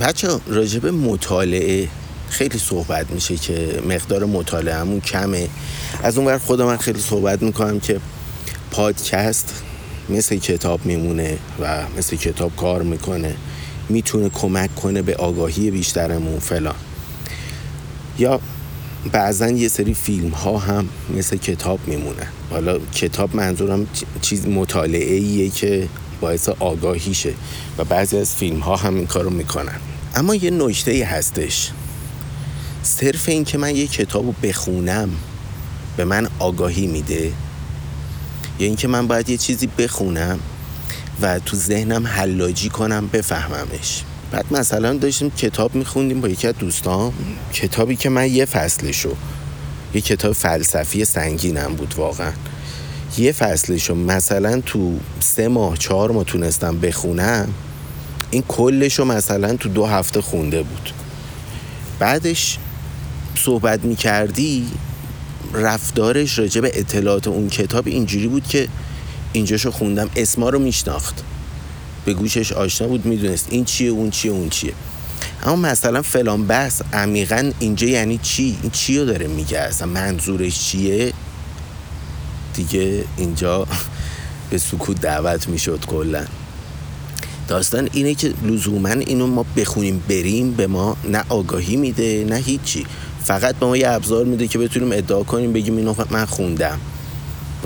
بچه راجب مطالعه خیلی صحبت میشه که مقدار مطالعهمون کمه. از اون خود من خیلی صحبت می‌کنم که پادکست مثل کتاب میمونه و مثل کتاب کار می‌کنه. می‌تونه کمک کنه به آگاهی بیشترمون فلان. یا بعضا یه سری فیلم ها هم مثل کتاب میمونه حالا کتاب منظورم چیز مطالعه ایه که باعث آگاهیشه و بعضی از فیلم ها هم این کارو می‌کنن. اما یه نکته هستش. صرف این که من یه کتاب رو بخونم به من آگاهی میده؟ یا اینکه من باید یه چیزی بخونم و تو ذهنم حلاجی کنم بفهممش؟ بعد مثلا داشتیم کتاب میخوندیم با یکی از دوستان. کتابی که من یه فصلشو یه کتاب فلسفی سنگینم بود واقعا. یه فصلشو مثلا تو سه ماه چهار ماه تونستم بخونم این کلشو مثلا تو دو هفته خونده بود. بعدش صحبت می‌کردی رفتارش راجع به اطلاعات اون کتاب اینجوری بود که اینجاشو خوندم اسما رو میشناخت. به گوشش آشنا بود می‌دونست این چیه اون چیه اون چیه. اما مثلا فلان بحث عمیقا اینجا یعنی چی؟ این چی رو داره میگه؟ اصلا منظورش چیه؟ دیگه اینجا به سکوت دعوت می‌شد کلا. داستان اینه که لزوما اینو ما بخونیم بریم به ما نه آگاهی میده نه هیچی. فقط به ما یه ابزار میده که بتونیم ادعا کنیم بگیم اینو من خوندم.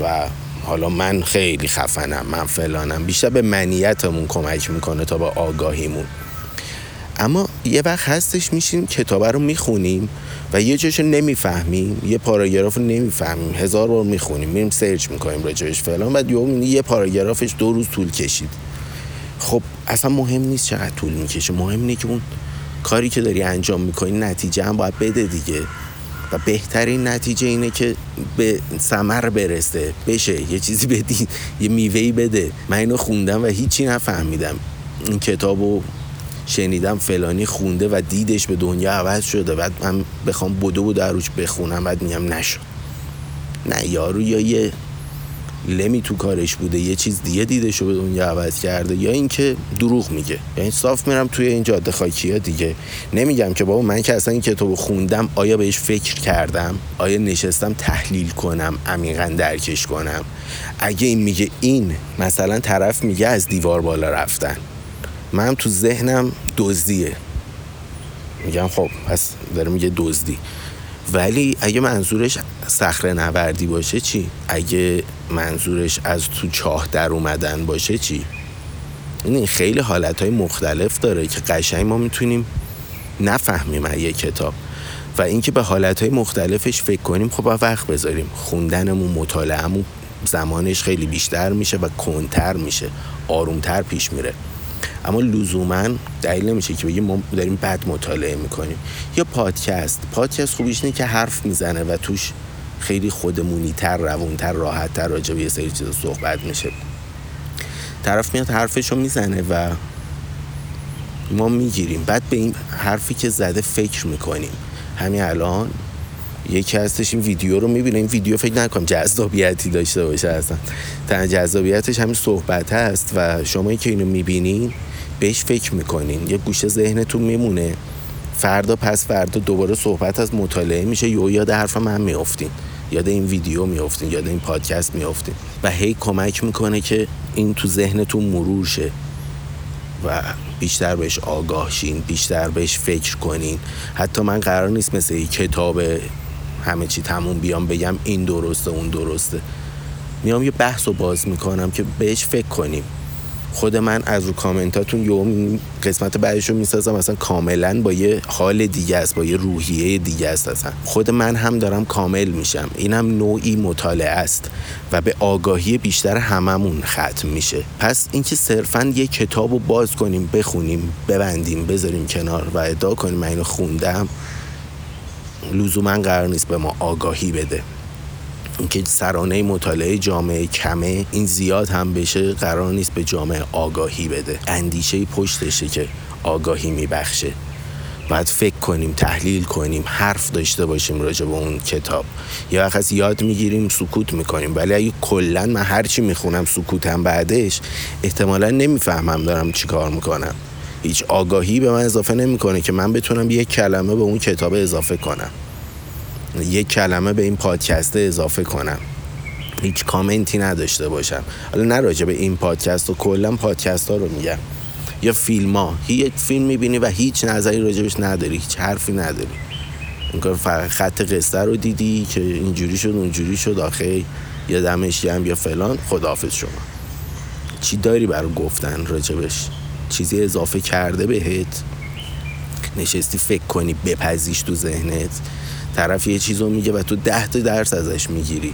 و حالا من خیلی خفنم من فلانم. بیشتر به منیتمون کمک می‌کنه تا به آگاهیمون. اما یه وقت هستش میشیم کتابه رو می‌خونیم. و یه جاشو نمی‌فهمیم یه پاراگراف رو نمی‌فهمیم. هزار بار می‌خونیم میریم سرچ می‌کنیم راجبش فلان. بعد یه پاراگرافش دو روز طول کشید. خب اصلا مهم نیست چقدر طول می‌کشه. مهم اینه که اون کاری که داری انجام می‌کنی نتیجه هم باید بده دیگه. و بهترین نتیجه اینه که به سمر برسه بشه. یه چیزی بدی یه میوهی بده. من اینو خوندم و هیچی نفهمیدم. این کتابو شنیدم فلانی خونده و دیدش به دنیا عوض شده. بعد من بخوام بدو و دروش بخونم. بعد میگم نشد نه یارو یا یه لمی تو کارش بوده یه چیز دیگه دیده شو به دنیا عوض کرده یا اینکه دروغ میگه. یعنی صاف میرم توی این جاده خاکی ها دیگه. نمیگم که بابا من که اصلا این کتاب خوندم آیا بهش فکر کردم؟ آیا نشستم تحلیل کنم عمیقا درکش کنم؟ اگه این میگه این مثلا طرف میگه از دیوار بالا رفتن. من تو ذهنم دزدیه. میگم خب پس داره میگه دزدی. ولی اگه منظورش صخره نوردی باشه چی؟ اگه منظورش از تو چاه در اومدن باشه چی؟ این خیلی حالت های مختلف داره که قشنگ ما می‌تونیم نفهمیم یه کتاب. و اینکه به حالت های مختلفش فکر کنیم خب وقت بذاریم. خوندنمون مطالعهمون زمانش خیلی بیشتر میشه و کنتر میشه. آرومتر پیش میره. اما لزوما دلیل نمیشه که بگیم ما داریم بد مطالعه می‌کنیم. یا پادکست. پادکست خوبیش اینه که حرف می‌زنه و توش خیلی خودمونیتر روونتر راحتتر راجع به یه سری چیزا صحبت میشه. طرف میاد حرفشو می‌زنه و ما می‌گیریم. بعد به این حرفی که زده فکر می‌کنیم. همین الان یکی هستش این ویدیو رو می‌بینه. این ویدیو فکر نکنم جذابیتی داشته باشه اصلا. تنها جذابیتش همین صحبت هست و شما که اینو می‌بینین بهش فکر می‌کنین. یه گوشه ذهنتون میمونه. فردا پس فردا دوباره صحبت از مطالعه میشه. یا یاد حرف من میافتین. یاد این ویدیو میافتین. یاد این پادکست میافتین. و هی کمک می‌کنه که این تو ذهنتون مرور شه و بیشتر بهش آگاه شین بیشتر بهش فکر کنین. حتی من قرار نیست مثل کتاب همه چی تموم بیام بگم این درسته اون درسته. میام یه بحث رو باز می‌کنم که بهش فکر کنیم. خود من از رو کامنتاتون یوم قسمت بعدش رو می‌سازم مثلا کاملا با یه حال دیگه است با یه روحیه دیگه است اصلا. خود من هم دارم کامل میشم. اینم نوعی مطالعه است و به آگاهی بیشتر هممون ختم میشه. پس اینکه صرفا یه کتاب رو باز کنیم بخونیم ببندیم بذاریم کنار و ادعا کنیم من اینو خوندم لزوما قرار نیست به ما آگاهی بده. اینکه سرانه مطالعه جامعه کمه این زیاد هم بشه قرار نیست به جامعه آگاهی بده. اندیشه پشتشه که آگاهی میبخشه. باید فکر کنیم تحلیل کنیم حرف داشته باشیم راجع به اون کتاب. یا وقت یاد می‌گیریم سکوت می‌کنیم. ولی اگه کلا من هرچی می‌خونم سکوتم بعدش احتمالا نمی‌فهمم دارم چی کار می‌کنم. هیچ آگاهی به من اضافه نمی‌کنه که من بتونم یک کلمه به اون کتاب اضافه کنم. یک کلمه به این پادکست اضافه کنم. هیچ کامنتی نداشته باشم. حالا نه راجع به این پادکست و کلا پادکست ها رو میگم. یا فیلم ها یک فیلم می‌بینی و هیچ نظری راجبش نداری. هیچ حرفی نداری. کار فقط خط قصه رو دیدی که اینجوری شد اونجوری شد آخه یا دمش هم یا فلان. خداحافظ شما. چی داری برای گفتن راجبش؟ چیزی اضافه کرده بهت؟ نشستی فکر کنی بپزیش تو ذهنت؟ طرف یه چیز رو میگه و تو ده تا درس ازش می‌گیری.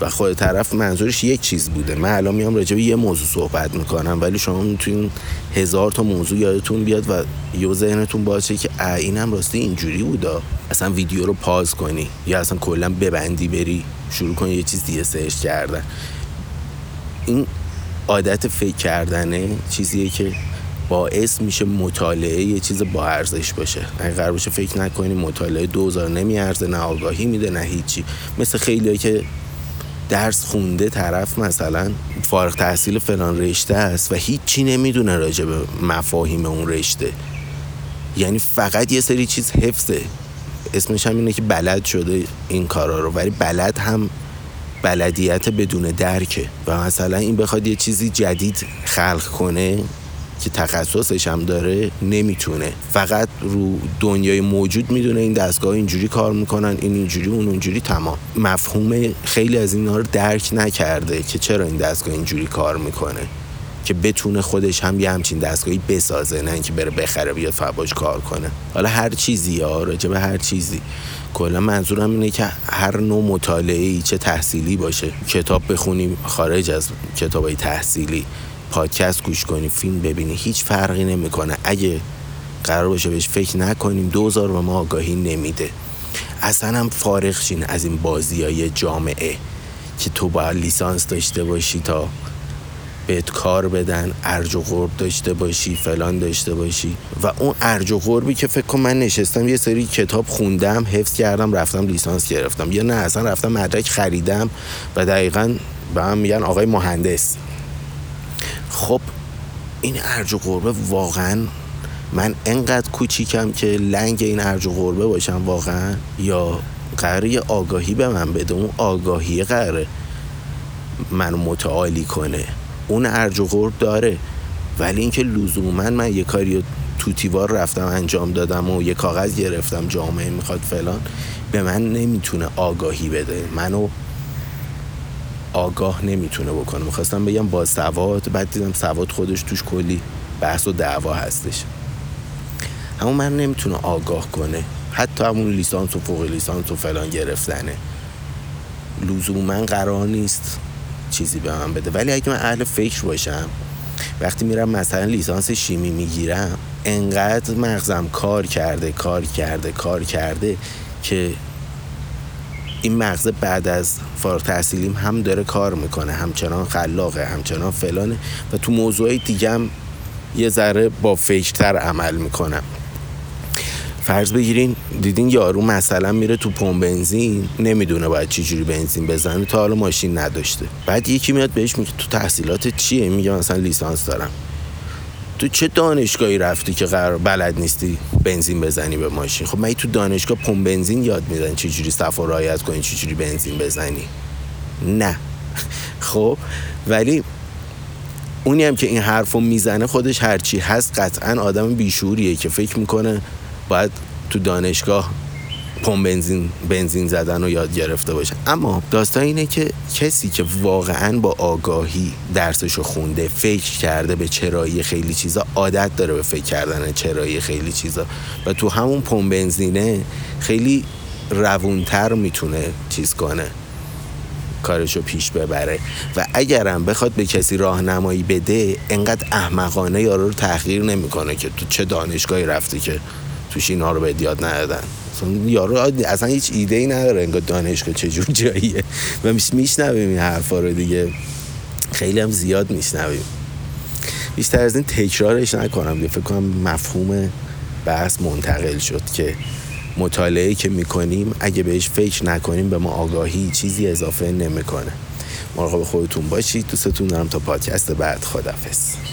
و خود طرف منظورش یک چیز بوده. من الان میام راجع به یه موضوع صحبت می‌کنم ولی شما می‌تونین هزار تا موضوع یادتون بیاد و یه ذهنتون باشه که اینم راستی اینجوری بودا. اصلا ویدیو رو پاز کنی یا اصلا کلا ببندی بری شروع کنی یه چیز دیگه سرچ کردن. این عادت فکر کردنه چیزیه که باعث میشه مطالعه یه چیز با ارزش باشه اگه قرار باشه فکر نکنی مطالعه دوزار نمیارزه نه آگاهی میده نه هیچی. مثل خیلی که درس خونده طرف مثلا فارغ تحصیل فلان رشته است و هیچی نمی‌دونه راجع به مفاهیم اون رشته. یعنی فقط یه سری چیز حفظه. اسمش هم اینه که بلد شده این کارا رو. ولی بلد هم بلدیت بدون درکه. و مثلا این بخواد یه چیزی جدید خلق کنه که تخصصش هم داره نمی‌تونه. فقط رو دنیای موجود می‌دونه این دستگاه اینجوری کار می‌کنن این اینجوری اون اونجوری تمام. مفهوم خیلی از اینها رو درک نکرده که چرا این دستگاه اینجوری کار می‌کنه. که بتونه خودش هم یه همچین دستگاهی بسازه نه اینکه بره بخره بیاد فباش کار کنه. حالا هر چیزی یا راجع به هر چیزی. کلا منظورم اینه که هر نوع مطالعه ای چه تحصیلی باشه. کتاب بخونیم خارج از کتابای تحصیلی. پادکست گوش کنی فیلم ببینی هیچ فرقی نمی‌کنه. اگه قرار باشه بهش فکر نکنیم دوزار به ما آگاهی نمیده. اصلا هم فارغ شین از این بازی های جامعه که تو باید لیسانس داشته باشی تا بهت کار بدن ارج و غرب داشته باشی فلان داشته باشی. و اون ارج و غربی که فکر کن من نشستم یه سری کتاب خوندم حفظ کردم رفتم لیسانس گرفتم. یا نه اصلا رفتم مدرک خریدم و دقیقا به هم میگن آقای مهندس. خب این ارج و قربه واقعا من انقدر کوچیکم که لنگ این ارج و قربه باشم واقعا؟ یا قراره یه آگاهی به من بده؟ اون آگاهی قراره منو متعالی کنه. اون ارج و قرب داره. ولی اینکه لزوما من یه کاری توتیوار رفتم انجام دادم و یه کاغذ گرفتم جامعه می‌خواد فلان به من نمی‌تونه آگاهی بده. منو آگاه نمی‌تونه بکنه. می‌خواستم بگم با سواد بعد دیدم سواد خودش توش کلی بحث و دعوا هستش. همون من نمی‌تونه آگاه کنه. حتی همون لیسانس و فوق لیسانس و فلان گرفتنه. من قرار نیست چیزی به من بده. ولی اگه من اهل فکر باشم وقتی میرم مثلا لیسانس شیمی می‌گیرم انقدر مغزم کار کرده کار کرده کار کرده که این مغزه بعد از فارغ تحصیلیم هم داره کار می‌کنه همچنان خلاقه همچنان فلانه و تو موضوعی دیگه هم یه ذره با فکرتر عمل می‌کنم. فرض بگیرین دیدین یارو مثلا میره تو پمپ بنزین نمی‌دونه باید چی جوری بنزین بزنه تا حالا ماشین نداشته. بعد یکی میاد بهش میگه تو تحصیلات چیه؟ میگه مثلا لیسانس دارم. تو چه دانشگاهی رفتی که قرار بلد نیستی بنزین بزنی به ماشین؟ خب من تو دانشگاه پمپ بنزین یاد میدن چه جوری صفا رعایت کنی چه جوری بنزین بزنی. نه. خب ولی اونی هم که این حرفو می‌زنه خودش هرچی هست قطعا آدم بیشوریه که فکر می‌کنه باید تو دانشگاه پمپ بنزین بنزین زدن رو یاد گرفته باشه. اما داستان اینه که کسی که واقعا با آگاهی درسشو خونده فکر کرده به چرایی خیلی چیزا عادت داره به فکر کردن چرایی خیلی چیزا. و تو همون پمپ بنزینه خیلی روونتر می‌تونه چیز کنه کارشو پیش ببره. و اگرم بخواد به کسی راهنمایی بده انقدر احمقانه یارو رو تحقیر نمی‌کنه که تو چه دانشگاهی رفتی که توش اینا رو به یاد ندادن. یارو اصلا هیچ ایده ای نداره انگار دانشگاه چجور جاییه. و میشنویم این حرفا رو دیگه. خیلی هم زیاد میشنویم. بیشتر از این تکرارش نکنم فکر کنم مفهوم بحث منتقل شد که مطالعه که می‌کنیم اگه بهش فکر نکنیم به ما آگاهی چیزی اضافه نمی‌کنه. مراقب خودتون باشید. دوستتون دارم تا پادکست بعد. خدافظ